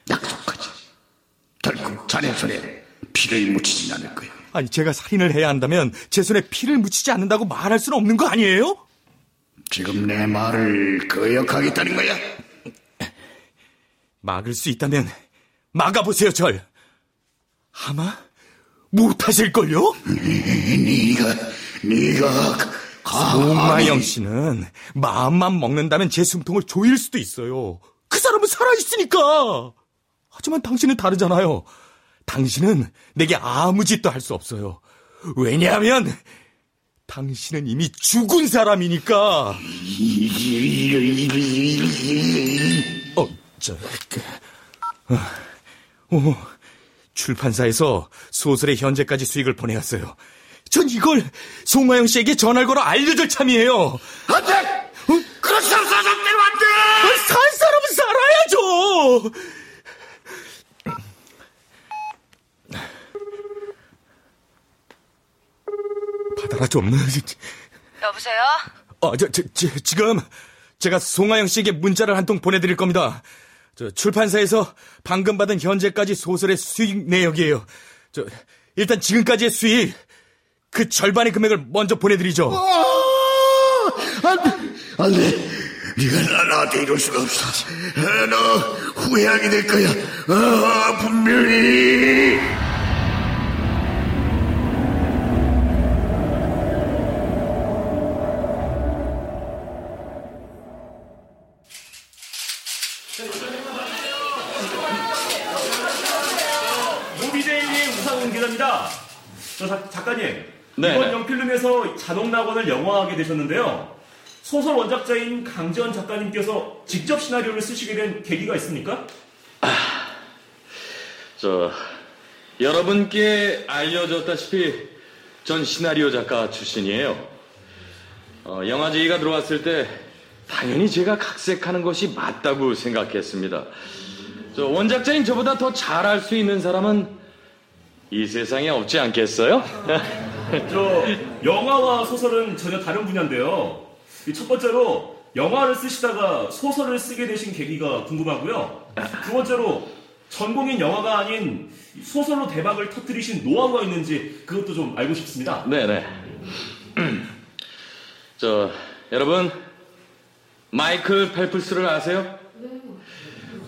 [SPEAKER 7] 약속하지. 결국 자네 손에 피를 묻히진 않을 거야.
[SPEAKER 3] 아니 제가 살인을 해야 한다면 제 손에 피를 묻히지 않는다고 말할 수는 없는 거 아니에요?
[SPEAKER 7] 지금 내 말을 거역하겠다는 거야?
[SPEAKER 3] 막을 수 있다면 막아보세요 절. 아마 못하실걸요?
[SPEAKER 7] 네가 네가
[SPEAKER 3] 송마영 씨는 마음만 먹는다면 제 숨통을 조일 수도 있어요. 그 사람은 살아있으니까. 하지만 당신은 다르잖아요. 당신은 내게 아무 짓도 할 수 없어요. 왜냐하면 당신은 이미 죽은 사람이니까. 어, 저, 그, 어, 어, 출판사에서 소설의 현재까지 수익을 보내왔어요. 전 이걸 송하영 씨에게 전화를 걸어 알려줄 참이에요.
[SPEAKER 7] 안 돼! 그런 사람 사장대로 안 돼!
[SPEAKER 3] 아, 살 사람은 살아야죠. 받아라 좀.
[SPEAKER 13] 여보세요?
[SPEAKER 3] 어, 저, 저, 저, 지금 제가 송하영 씨에게 문자를 한 통 보내드릴 겁니다. 저 출판사에서 방금 받은 현재까지 소설의 수익 내역이에요. 저 일단 지금까지의 수익 그 절반의 금액을 먼저 보내드리죠.
[SPEAKER 7] 안 돼! 안 돼! 네가 나, 나한테 이럴 수가 없어. 아, 너 후회하게 될 거야. 아, 분명히!
[SPEAKER 14] 잔혹낙원을 영화하게 되셨는데요. 소설 원작자인 강재원 작가님께서 직접 시나리오를 쓰시게 된 계기가 있습니까?
[SPEAKER 10] 저 여러분께 알려졌다시피 전 시나리오 작가 출신이에요. 어, 영화 제의가 들어왔을 때 당연히 제가 각색하는 것이 맞다고 생각했습니다. 저 원작자인 저보다 더 잘할 수 있는 사람은 이 세상에 없지 않겠어요?
[SPEAKER 14] 저 영화와 소설은 전혀 다른 분야인데요. 이첫 번째로 영화를 쓰시다가 소설을 쓰게 되신 계기가 궁금하고요. 두 번째로 전공인 영화가 아닌 소설로 대박을 터뜨리신 노하우가 있는지 그것도 좀 알고 싶습니다.
[SPEAKER 10] 네네. 저 여러분 마이클 펠프스를 아세요?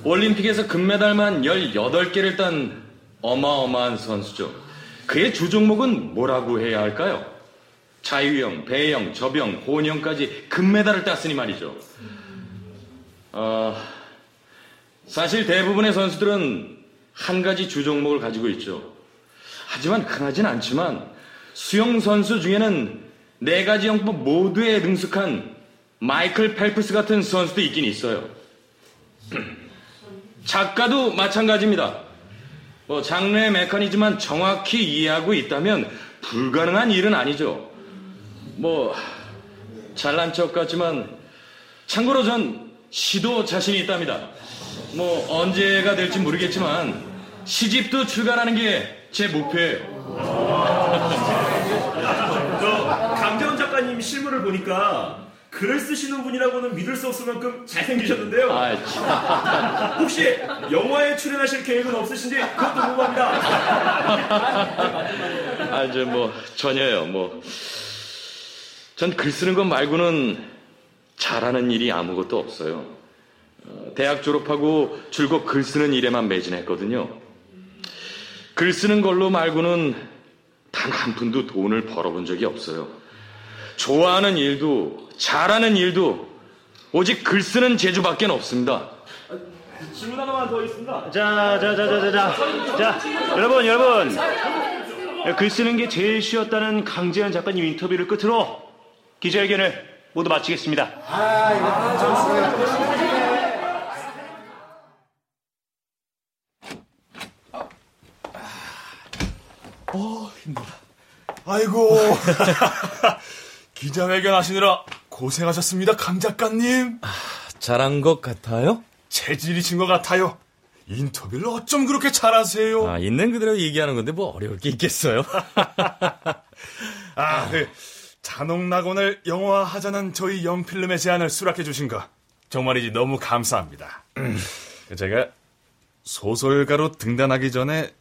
[SPEAKER 10] 올림픽에서 금메달만 18개를 딴 어마어마한 선수죠. 그의 주종목은 뭐라고 해야 할까요? 자유형, 배영, 접영, 혼영까지 금메달을 땄으니 말이죠. 어, 사실 대부분의 선수들은 한 가지 주종목을 가지고 있죠. 하지만 흔하진 않지만 수영 선수 중에는 네 가지 영법 모두에 능숙한 마이클 펠프스 같은 선수도 있긴 있어요. 작가도 마찬가지입니다. 뭐 장르의 메커니즘만 정확히 이해하고 있다면 불가능한 일은 아니죠. 뭐 잘난 척 같지만 참고로 전 시도 자신이 있답니다. 뭐 언제가 될지 모르겠지만 시집도 출간하는 게 제 목표예요.
[SPEAKER 14] 저 강재원 작가님 실물을 보니까 글을 쓰시는 분이라고는 믿을 수 없을 만큼 잘생기셨는데요.
[SPEAKER 10] 아,
[SPEAKER 14] 혹시 영화에 출연하실 계획은 없으신지 그것도 궁금합니다.
[SPEAKER 10] 아, 저뭐 전혀요. 뭐 전 글 쓰는 것 말고는 잘하는 일이 아무것도 없어요. 어, 대학 졸업하고 줄곧 글 쓰는 일에만 매진했거든요. 글 쓰는 걸로 말고는 단 한 푼도 돈을 벌어본 적이 없어요. 좋아하는 일도 잘하는 일도 오직 글 쓰는 재주밖에 없습니다.
[SPEAKER 14] 질문 하나만 더 있습니다.
[SPEAKER 15] 자, 자, 자, 자, 자, 자. 자, 여러분, 여러분. 글 쓰는 게 제일 쉬웠다는 강재현 작가님 인터뷰를 끝으로 기자회견을 모두 마치겠습니다.
[SPEAKER 2] 어, 힘들어. 아이고. 기자회견 하시느라 고생하셨습니다, 강 작가님.
[SPEAKER 3] 잘한 것 같아요?
[SPEAKER 2] 재질이신 것 같아요. 인터뷰를 어쩜 그렇게 잘하세요?
[SPEAKER 3] 아, 있는 그대로 얘기하는 건데 뭐 어려울 게 있겠어요?
[SPEAKER 2] 아, 그 잔혹낙원을 영화화하자는 저희 영필름의 제안을 수락해 주신 거 정말이지 너무 감사합니다. 제가 소설가로 등단하기 전에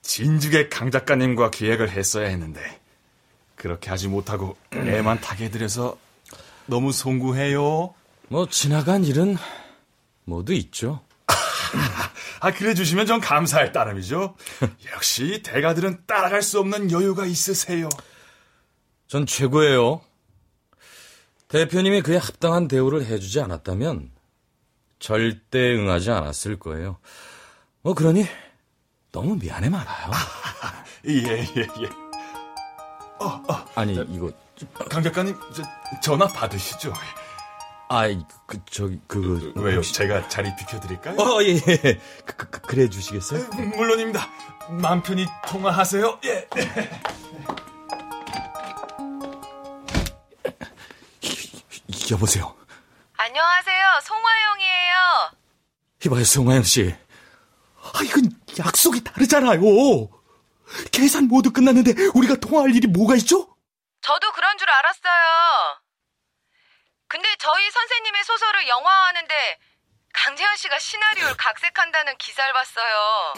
[SPEAKER 2] 진즉에 강 작가님과 기획을 했어야 했는데 그렇게 하지 못하고 애만 타게 해드려서 너무 송구해요.
[SPEAKER 3] 뭐 지나간 일은 모두 있죠.
[SPEAKER 2] 아 그래 주시면 전 감사할 따름이죠. 역시 대가들은 따라갈 수 없는 여유가 있으세요.
[SPEAKER 3] 전 최고예요. 대표님이 그에 합당한 대우를 해주지 않았다면 절대 응하지 않았을 거예요. 뭐 그러니 너무 미안해 말아요.
[SPEAKER 2] 예, 예, 예. 어, 어.
[SPEAKER 3] 아니 이거
[SPEAKER 2] 강 작가님 저, 전화 받으시죠?
[SPEAKER 3] 아이 그 저기 그
[SPEAKER 2] 왜요? 제가 자리 비켜드릴까요?
[SPEAKER 3] 어 예. 예. 그, 그, 그, 그래 주시겠어요?
[SPEAKER 2] 물론입니다. 마음 편히 통화하세요. 예.
[SPEAKER 3] 여보세요.
[SPEAKER 13] 안녕하세요. 송화영이에요.
[SPEAKER 3] 이봐요, 송하영 씨. 아, 이건 약속이 다르잖아요. 계산 모두 끝났는데 우리가 통화할 일이 뭐가 있죠?
[SPEAKER 13] 저도 그런 줄 알았어요. 근데 저희 선생님의 소설을 영화화하는데 강재현 씨가 시나리오를 각색한다는 기사를 봤어요.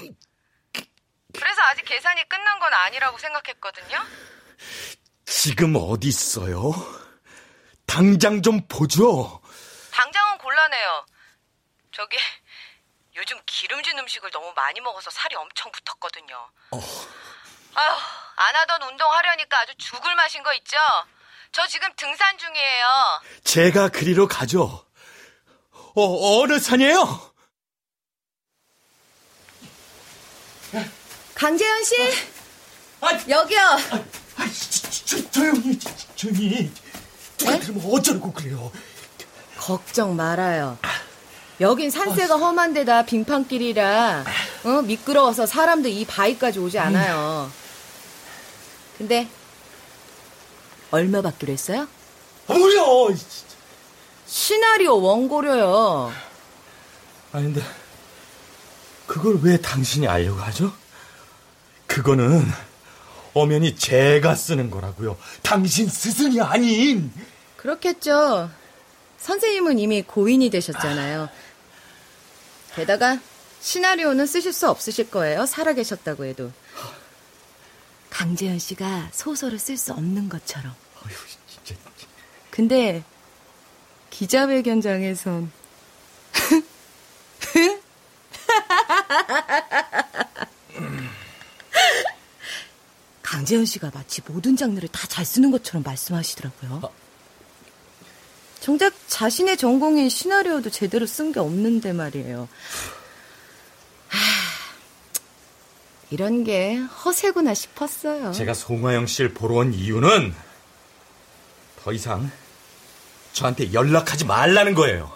[SPEAKER 13] 그래서 아직 계산이 끝난 건 아니라고 생각했거든요.
[SPEAKER 3] 지금 어디 있어요? 당장 좀 보죠.
[SPEAKER 13] 당장은 곤란해요. 저기 요즘 기름진 음식을 너무 많이 먹어서 살이 엄청 붙었거든요. 아휴, 안 하던 운동 하려니까 아주 죽을 마신 거 있죠? 저 지금 등산 중이에요.
[SPEAKER 3] 제가 그리로 가죠. 어, 어느 산이에요?
[SPEAKER 1] 강재현 씨, 여기요.
[SPEAKER 3] 조, 조용히, 조용히. 누가 들으면 어쩌려고 그래요.
[SPEAKER 1] 걱정 말아요. 여긴 산세가 험한 데다 빙판길이라 어? 미끄러워서 사람도 이 바위까지 오지 않아요. 근데 얼마 받기로 했어요?
[SPEAKER 3] 뭐야?
[SPEAKER 1] 시나리오 원고료요.
[SPEAKER 3] 아니 근데 그걸 왜 당신이 알려고 하죠? 그거는 엄연히 제가 쓰는 거라고요. 당신 스승이 아닌.
[SPEAKER 1] 그렇겠죠. 선생님은 이미 고인이 되셨잖아요. 게다가 시나리오는 쓰실 수 없으실 거예요. 살아계셨다고 해도. 강재현 씨가 소설을 쓸 수 없는 것처럼. 근데 기자회견장에선 강재현 씨가 마치 모든 장르를 다 잘 쓰는 것처럼 말씀하시더라고요. 정작 자신의 전공인 시나리오도 제대로 쓴 게 없는데 말이에요. 하, 이런 게 허세구나 싶었어요.
[SPEAKER 3] 제가 송화영 씨를 보러 온 이유는 더 이상 저한테 연락하지 말라는 거예요.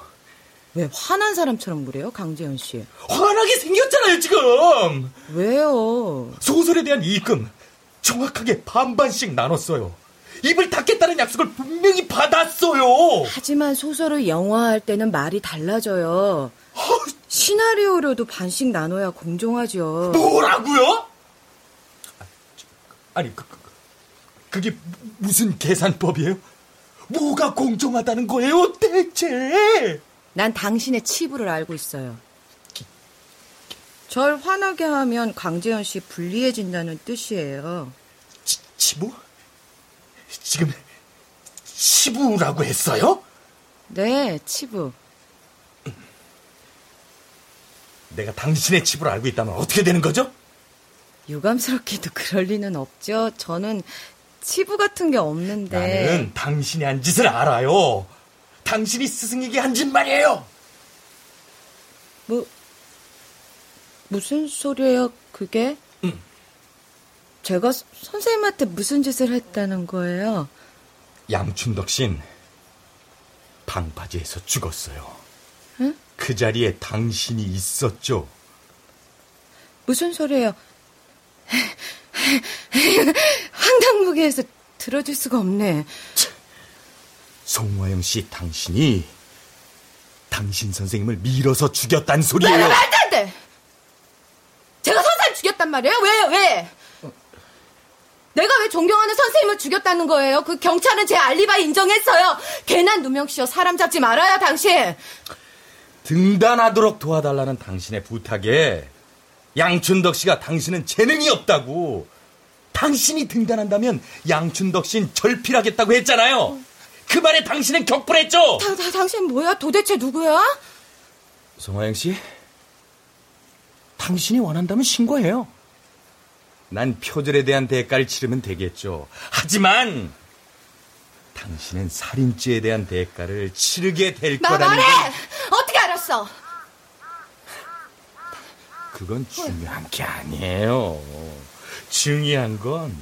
[SPEAKER 1] 왜 화난 사람처럼 그래요, 강재현 씨?
[SPEAKER 3] 화나게 생겼잖아요, 지금!
[SPEAKER 1] 왜요?
[SPEAKER 3] 소설에 대한 이익금 정확하게 반반씩 나눴어요. 입을 닫겠다는 약속을 분명히 받았어요.
[SPEAKER 1] 하지만 소설을 영화할 때는 말이 달라져요. 시나리오로도 반씩 나눠야 공정하죠.
[SPEAKER 3] 뭐라고요? 아니, 그, 그, 그게 무슨 계산법이에요? 뭐가 공정하다는 거예요, 대체?
[SPEAKER 1] 난 당신의 치부를 알고 있어요. 절 화나게 하면 강재현 씨 불리해진다는 뜻이에요.
[SPEAKER 3] 치, 치부? 지금 치부라고 했어요?
[SPEAKER 1] 네, 치부.
[SPEAKER 3] 내가 당신의 치부를 알고 있다면 어떻게 되는 거죠?
[SPEAKER 1] 유감스럽게도 그럴 리는 없죠. 저는 치부 같은 게 없는데.
[SPEAKER 3] 나는 당신이 한 짓을 알아요. 당신이 스승에게 한 짓 말이에요.
[SPEAKER 1] 뭐 무슨 소리예요, 그게?
[SPEAKER 3] 응.
[SPEAKER 1] 제가 선생님한테 무슨 짓을 했다는 거예요?
[SPEAKER 3] 양춘덕 씨는 방바지에서 죽었어요.
[SPEAKER 1] 응?
[SPEAKER 3] 그 자리에 당신이 있었죠.
[SPEAKER 1] 무슨 소리예요? 황당무계에서 들어줄 수가 없네.
[SPEAKER 3] 송화영 씨 당신이 당신 선생님을 밀어서 죽였단 소리예요.
[SPEAKER 1] 네, 말도 안 돼! 제가 선생님 죽였단 말이에요? 왜, 왜? 내가 왜 존경하는 선생님을 죽였다는 거예요? 그 경찰은 제 알리바이 인정했어요. 괜한 누명 씌워 사람 잡지 말아요, 당신.
[SPEAKER 3] 등단하도록 도와달라는 당신의 부탁에 양춘덕 씨가 당신은 재능이 없다고 당신이 등단한다면 양춘덕 씨는 절필하겠다고 했잖아요. 그 말에 당신은 격분했죠.
[SPEAKER 1] 다, 다, 당신 뭐야? 도대체 누구야?
[SPEAKER 3] 송화영 씨, 당신이 원한다면 신고해요. 난 표절에 대한 대가를 치르면 되겠죠. 하지만 당신은 살인죄에 대한 대가를 치르게 될
[SPEAKER 1] 마,
[SPEAKER 3] 거라는
[SPEAKER 1] 말해!
[SPEAKER 3] 건
[SPEAKER 1] 어떻게 알았어?
[SPEAKER 3] 그건 중요한 게 아니에요. 중요한 건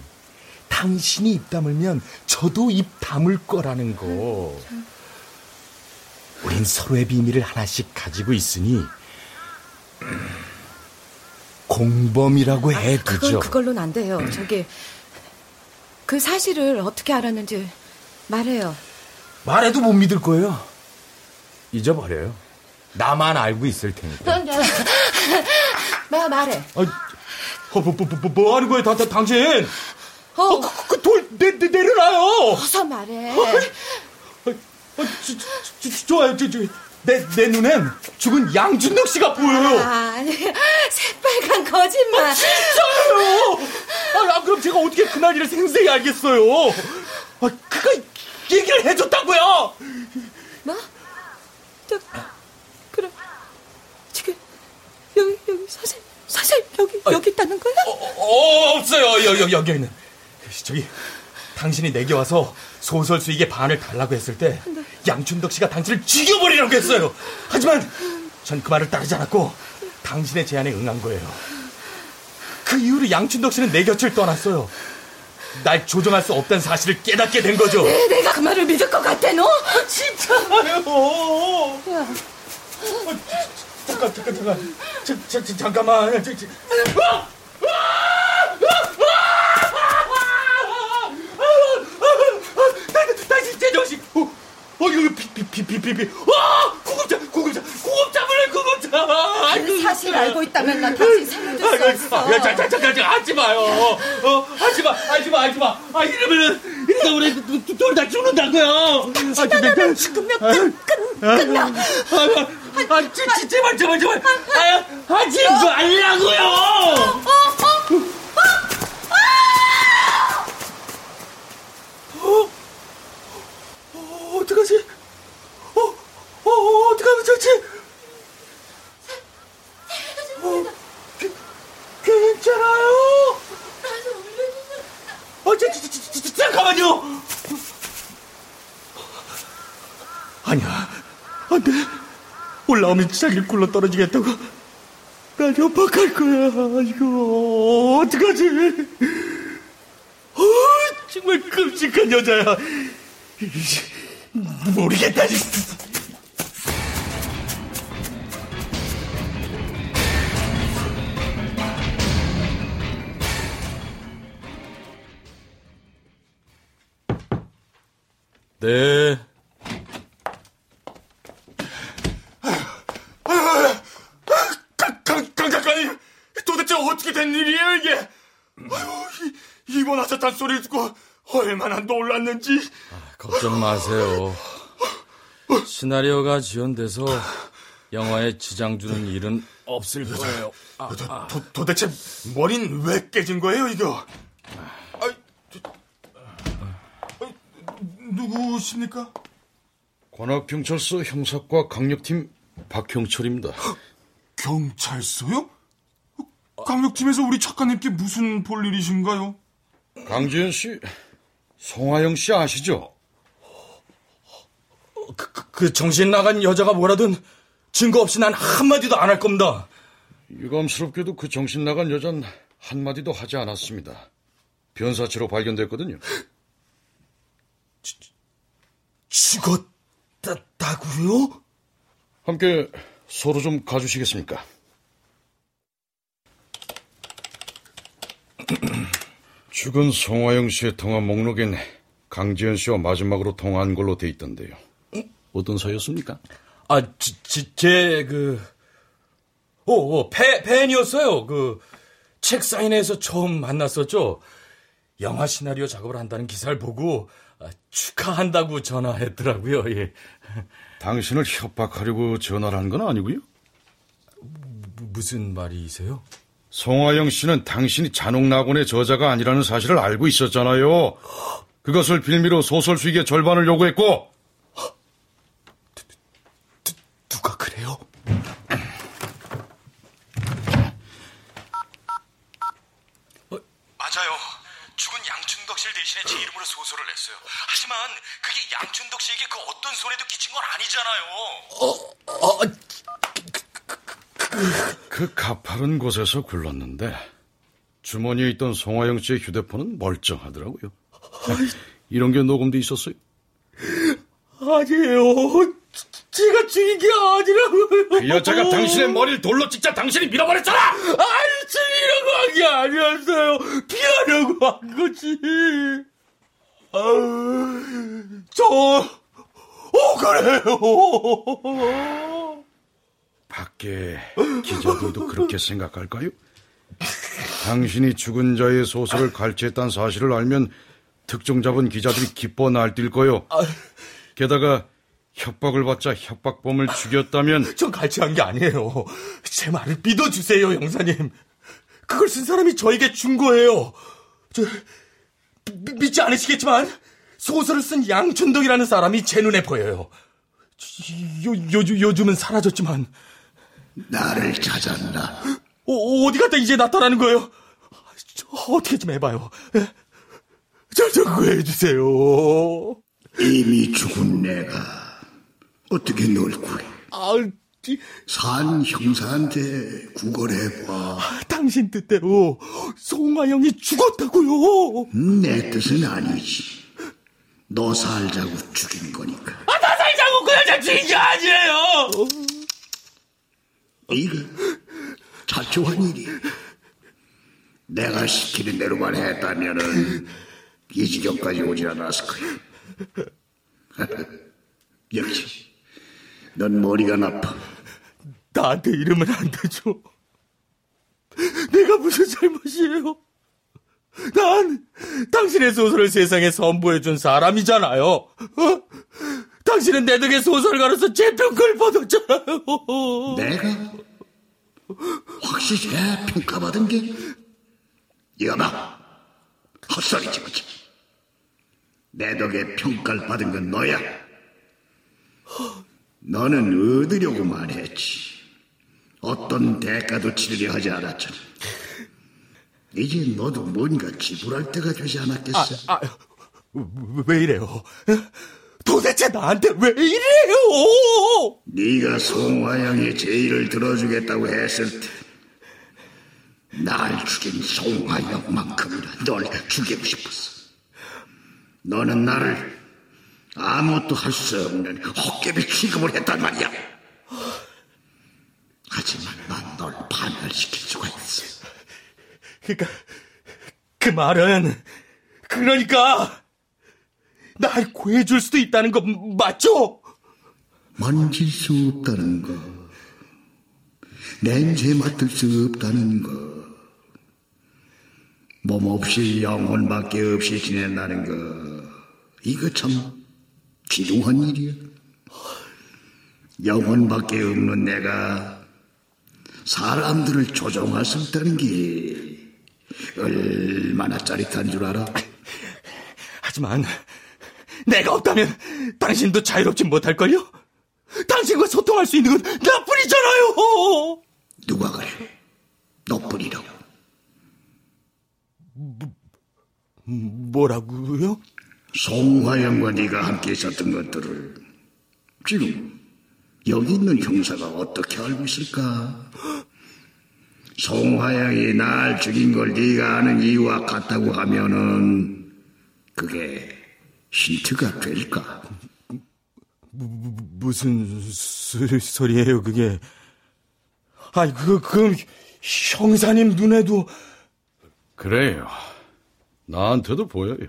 [SPEAKER 3] 당신이 입 다물면 저도 입 다물 거라는 거. 우린 서로의 비밀을 하나씩 가지고 있으니 공범이라고 해두죠.
[SPEAKER 1] 그건 그걸로는 안 돼요. 저기 그 사실을 어떻게 알았는지 말해요.
[SPEAKER 3] 말해도 못 믿을 거예요. 잊어버려요. 나만 알고 있을 테니까.
[SPEAKER 1] 마, 말해.
[SPEAKER 3] 아, 어, 뭐, 뭐, 뭐, 뭐 하는 거예요, 다, 다, 당신?
[SPEAKER 1] 어,
[SPEAKER 3] 어, 그, 그 돌, 내, 내, 내려놔요!
[SPEAKER 1] 어서 말해.
[SPEAKER 3] 어, 어, 저, 저, 저, 좋아요, 저, 저, 내, 내 눈엔 죽은 양준덕 씨가 보여요!
[SPEAKER 1] 아, 아니, 새빨간 거짓말.
[SPEAKER 3] 아, 진짜요! 아, 아, 그럼 제가 어떻게 그날 일을 생생히 알겠어요? 아, 그가 얘기를 해줬다고요!
[SPEAKER 1] 뭐? 저, 그럼, 지금, 여기, 여기, 선생님, 선생님, 여기, 여기 있다는 거야?
[SPEAKER 3] 어, 어, 없어요, 여, 여, 여기 있는. 저기, 당신이 내게 와서 소설 수익의 반을 달라고 했을 때, 양춘덕 씨가 당신을 죽여버리라고 했어요. 하지만, 전 그 말을 따르지 않았고, 당신의 제안에 응한 거예요. 그 이후로 양춘덕 씨는 내 곁을 떠났어요. 날 조종할 수 없다는 사실을 깨닫게 된 거죠.
[SPEAKER 1] 네, 내가 그 말을 믿을 것 같아, 너?
[SPEAKER 3] 진짜요?
[SPEAKER 1] 야.
[SPEAKER 3] 잠깐, 잠깐, 잠깐. 저, 잠깐만. 저, 저. 아! 다시 제정신. 어, 어, 이거 비, 비, 비, 비, 비, 비. 아! 구급차, 구급차, 구급차 불러, 구급차.
[SPEAKER 1] 그 사실 알고 있다면 나 당신 살려줄 수 없어.
[SPEAKER 3] 야, 자, 자, 잠깐, 잠깐, 하지 마요. 어, 하지 마, 하지 마, 하지 마. 아, 이러면은, 이러다 우리 둘 다 죽는다고요.
[SPEAKER 1] 진단하면 죽으면 끝, 끝, 끝나.
[SPEAKER 3] 아, 아, 아, 지, 지, 제발, 제발, 제발. 아, 하지 말라고요. 어? 꼴 나오면 자기 꼴로 떨어지겠다고 날 협박할 거야. 이거 어떡하지? 어, 정말 끔찍한 여자야. 모르겠다. 네,
[SPEAKER 2] 소리를 듣고 얼마나 놀랐는지.
[SPEAKER 3] 걱정 마세요. 시나리오가 지연돼서 영화에 지장 주는 일은 없을 거예요. 아,
[SPEAKER 2] 도, 도, 도 대체 머리는 왜 깨진 거예요, 이거? 아이, 저, 아이, 누구십니까?
[SPEAKER 9] 관악경찰서 형사과 강력팀 박형철입니다.
[SPEAKER 2] 경찰서요? 강력팀에서 우리 작가님께 무슨 볼 일이신가요?
[SPEAKER 9] 강지현 씨, 송하영 씨 아시죠?
[SPEAKER 3] 그, 그, 그 정신 나간 여자가 뭐라든 증거 없이 난 한마디도 안 할 겁니다.
[SPEAKER 9] 유감스럽게도 그 정신 나간 여잔 한마디도 하지 않았습니다. 변사체로 발견됐거든요.
[SPEAKER 3] 죽었다고요?
[SPEAKER 9] 함께 서로 좀 가주시겠습니까? 죽은 송화영 씨의 통화 목록엔 강지현 씨와 마지막으로 통화한 걸로 돼 있던데요. 어떤 사이였습니까?
[SPEAKER 3] 아, 지, 제, 그, 오, 오, 팬, 팬이었어요. 그, 책 사인회에서 처음 만났었죠. 영화 시나리오 작업을 한다는 기사를 보고 아, 축하한다고 전화했더라고요. 예.
[SPEAKER 9] 당신을 협박하려고 전화를 한 건 아니고요?
[SPEAKER 3] 무슨 말이세요?
[SPEAKER 9] 송하영 씨는 당신이 잔혹낙원의 저자가 아니라는 사실을 알고 있었잖아요. 그것을 빌미로 소설 수익의 절반을 요구했고
[SPEAKER 3] 누가 그래요?
[SPEAKER 16] 맞아요. 죽은 양춘덕 씨를 대신해 제 이름으로 소설을 냈어요. 하지만 그게 양춘덕 씨에게 그 어떤 손해도 끼친 건 아니잖아요.
[SPEAKER 9] 그 가파른 곳에서 굴렀는데 주머니에 있던 송하영 씨의 휴대폰은 멀쩡하더라고요. 이런 게 녹음돼 있었어요.
[SPEAKER 3] 아니에요. 제가 죽인 게 아니라고요.
[SPEAKER 9] 그 여자가 당신의 머리를 돌로 찍자 당신이 밀어버렸잖아.
[SPEAKER 3] 아니 죽이려고 한 게 아니었어요. 피하려고 한 거지. 아유, 저, 어 그래요.
[SPEAKER 9] 밖에 기자들도 그렇게 생각할까요? 당신이 죽은 자의 소설을 갈취했다는 사실을 알면 특종 잡은 기자들이 기뻐 날뛸 거요. 게다가 협박을 받자 협박범을 죽였다면
[SPEAKER 3] 전 갈취한 게 아니에요. 제 말을 믿어주세요, 형사님. 그걸 쓴 사람이 저에게 준 거예요. 저 미, 믿지 않으시겠지만 소설을 쓴 양춘덕이라는 사람이 제 눈에 보여요. 요, 요, 요즘은 사라졌지만
[SPEAKER 7] 나를 찾았나?
[SPEAKER 3] 어, 어디 갔다 이제 나타나는 거예요? 저, 어떻게 좀 해봐요. 저좀 구해주세요.
[SPEAKER 7] 이미 죽은 내가 어떻게 널 구해?
[SPEAKER 3] 아,
[SPEAKER 7] 산 형사한테 구걸해봐.
[SPEAKER 3] 당신 뜻대로 송하영이 죽었다고요.
[SPEAKER 7] 내 뜻은 아니지. 너 살자고 죽인 거니까.
[SPEAKER 3] 아, 나 살자고 그 여자 죽인 게 아니에요.
[SPEAKER 7] 이거 자초한 일이. 내가 시키는 대로만 했다면은 이 지경까지 오지 않았을 거야. 역시 넌 머리가 나빠.
[SPEAKER 3] 나한테 이러면 안 되죠. 내가 무슨 잘못이에요? 난 당신의 소설을 세상에 선보여준 사람이잖아요. 어? 당신은 내 덕에 소설가로서 재평가를 받았잖아요.
[SPEAKER 7] 내가 확실히 평가받은 게 여봐. 헛소리지 그지 내 덕에 평가를 받은 건 너야. 너는 얻으려고만 했지. 어떤 대가도 치르려 하지 않았잖아. 이제 너도 뭔가 지불할 때가 되지 않았겠어?
[SPEAKER 3] 아, 아, 왜 이래요? 도대체 나한테 왜 이래요?
[SPEAKER 7] 네가 송화영의 제의를 들어주겠다고 했을 때 날 죽인 송화영만큼이나 널 죽이고 싶었어. 너는 나를 아무것도 할 수 없는 헛개비 취급을 했단 말이야. 하지만 난 널 반멸시킬 수가 있어.
[SPEAKER 3] 그러니까 그 말은 그러니까 날 구해줄 수도 있다는 거 맞죠?
[SPEAKER 7] 만질 수 없다는 거, 냄새 맡을 수 없다는 거, 몸 없이 영혼밖에 없이 지낸다는 거, 이거 참 기둥한 일이야. 영혼밖에 없는 내가 사람들을 조종할 수 있다는 게 얼마나 짜릿한 줄 알아?
[SPEAKER 3] 하지만 내가 없다면 당신도 자유롭지 못할걸요? 당신과 소통할 수 있는 건 나뿐이잖아요!
[SPEAKER 7] 누가 그래? 너뿐이라고.
[SPEAKER 3] 뭐, 뭐라고요?
[SPEAKER 7] 송화영과 네가 함께 있었던 것들을 지금 여기 있는 형사가 어떻게 알고 있을까? 송화영이 날 죽인 걸 네가 아는 이유와 같다고 하면은 그게 힌트가 될까?
[SPEAKER 3] 무, 무슨 소, 소리예요 그게? 아이 그 그럼 형사님 눈에도
[SPEAKER 9] 그래요. 나한테도 보여요.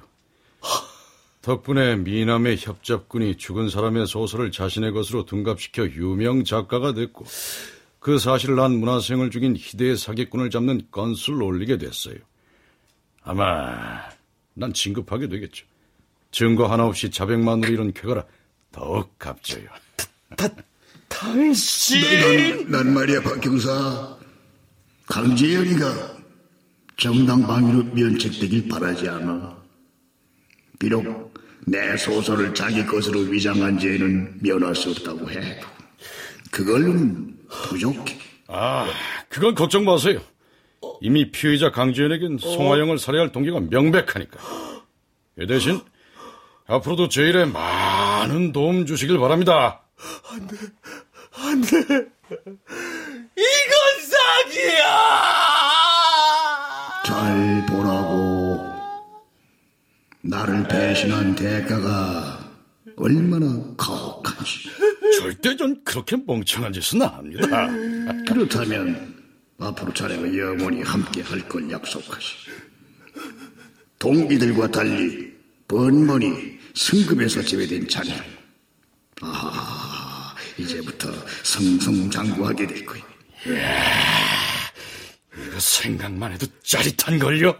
[SPEAKER 9] 덕분에 미남의 협잡군이 죽은 사람의 소설을 자신의 것으로 둔갑시켜 유명 작가가 됐고 그 사실을 난 문화생을 죽인 희대의 사기꾼을 잡는 건수를 올리게 됐어요. 아마 난 진급하게 되겠죠. 증거 하나 없이 자백만으로 이룬 쾌거라 더욱 값져요.
[SPEAKER 3] 다, 당신!
[SPEAKER 7] 난, 난 말이야 박 경사 강재현이가 정당 방위로 면책되길 바라지 않아. 비록 내 소설을 자기 것으로 위장한 죄는 면할 수 없다고 해도 그걸로는 부족해.
[SPEAKER 9] 아, 그건 걱정 마세요. 이미 피의자 강지현에겐 송하영을 살해할 동기가 명백하니까. 그 대신 앞으로도 제 일에 많은 도움 주시길 바랍니다.
[SPEAKER 3] 안 돼, 안 돼. 이건 사기야!
[SPEAKER 7] 잘 보라고. 나를 배신한 대가가 얼마나 가혹한지.
[SPEAKER 9] 절대 전 그렇게 멍청한 짓은 안 합니다.
[SPEAKER 7] 그렇다면 앞으로 자네가 영원히 함께 할 걸 약속하시. 동기들과 달리 번번이 승급에서 제외된 자네를 아 이제부터 성성장구하게 될 거야.
[SPEAKER 9] 이거 생각만 해도 짜릿한걸요?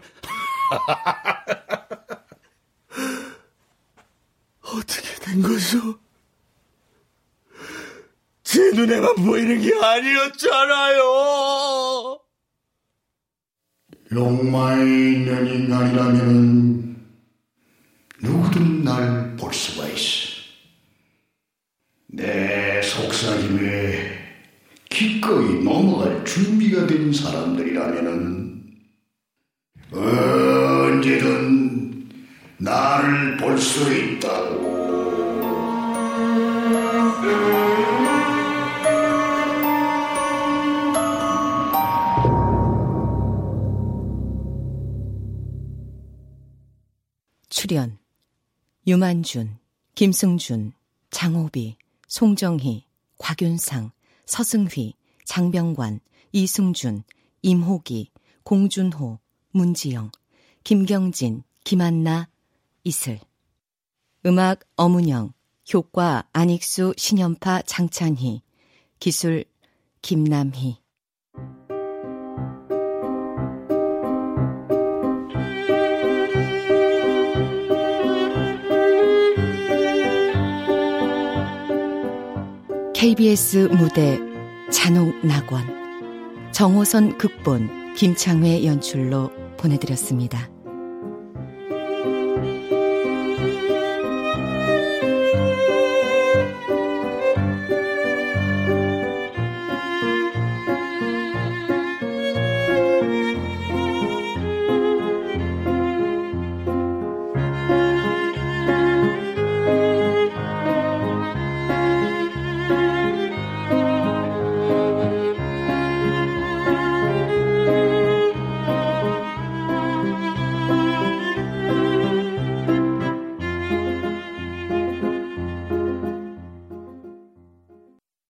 [SPEAKER 3] 어떻게 된 거죠? 제 눈에만 보이는 게 아니었잖아요.
[SPEAKER 7] 욕망이 있는 인간이라면 누구든 날 볼 수가 있어. 내 속삭임에 기꺼이 넘어갈 준비가 된 사람들이라면은 언제든 나를 볼 수 있다고.
[SPEAKER 1] 출연 유만준, 김승준, 장호비, 송정희, 곽윤상, 서승휘, 장병관, 이승준, 임호기, 공준호, 문지영, 김경진, 김한나, 이슬. 음악 어문영, 효과 안익수, 신연파, 장찬희, 기술 김남희. KBS 무대 잔혹 낙원 정호선 극본 김창회 연출로 보내드렸습니다.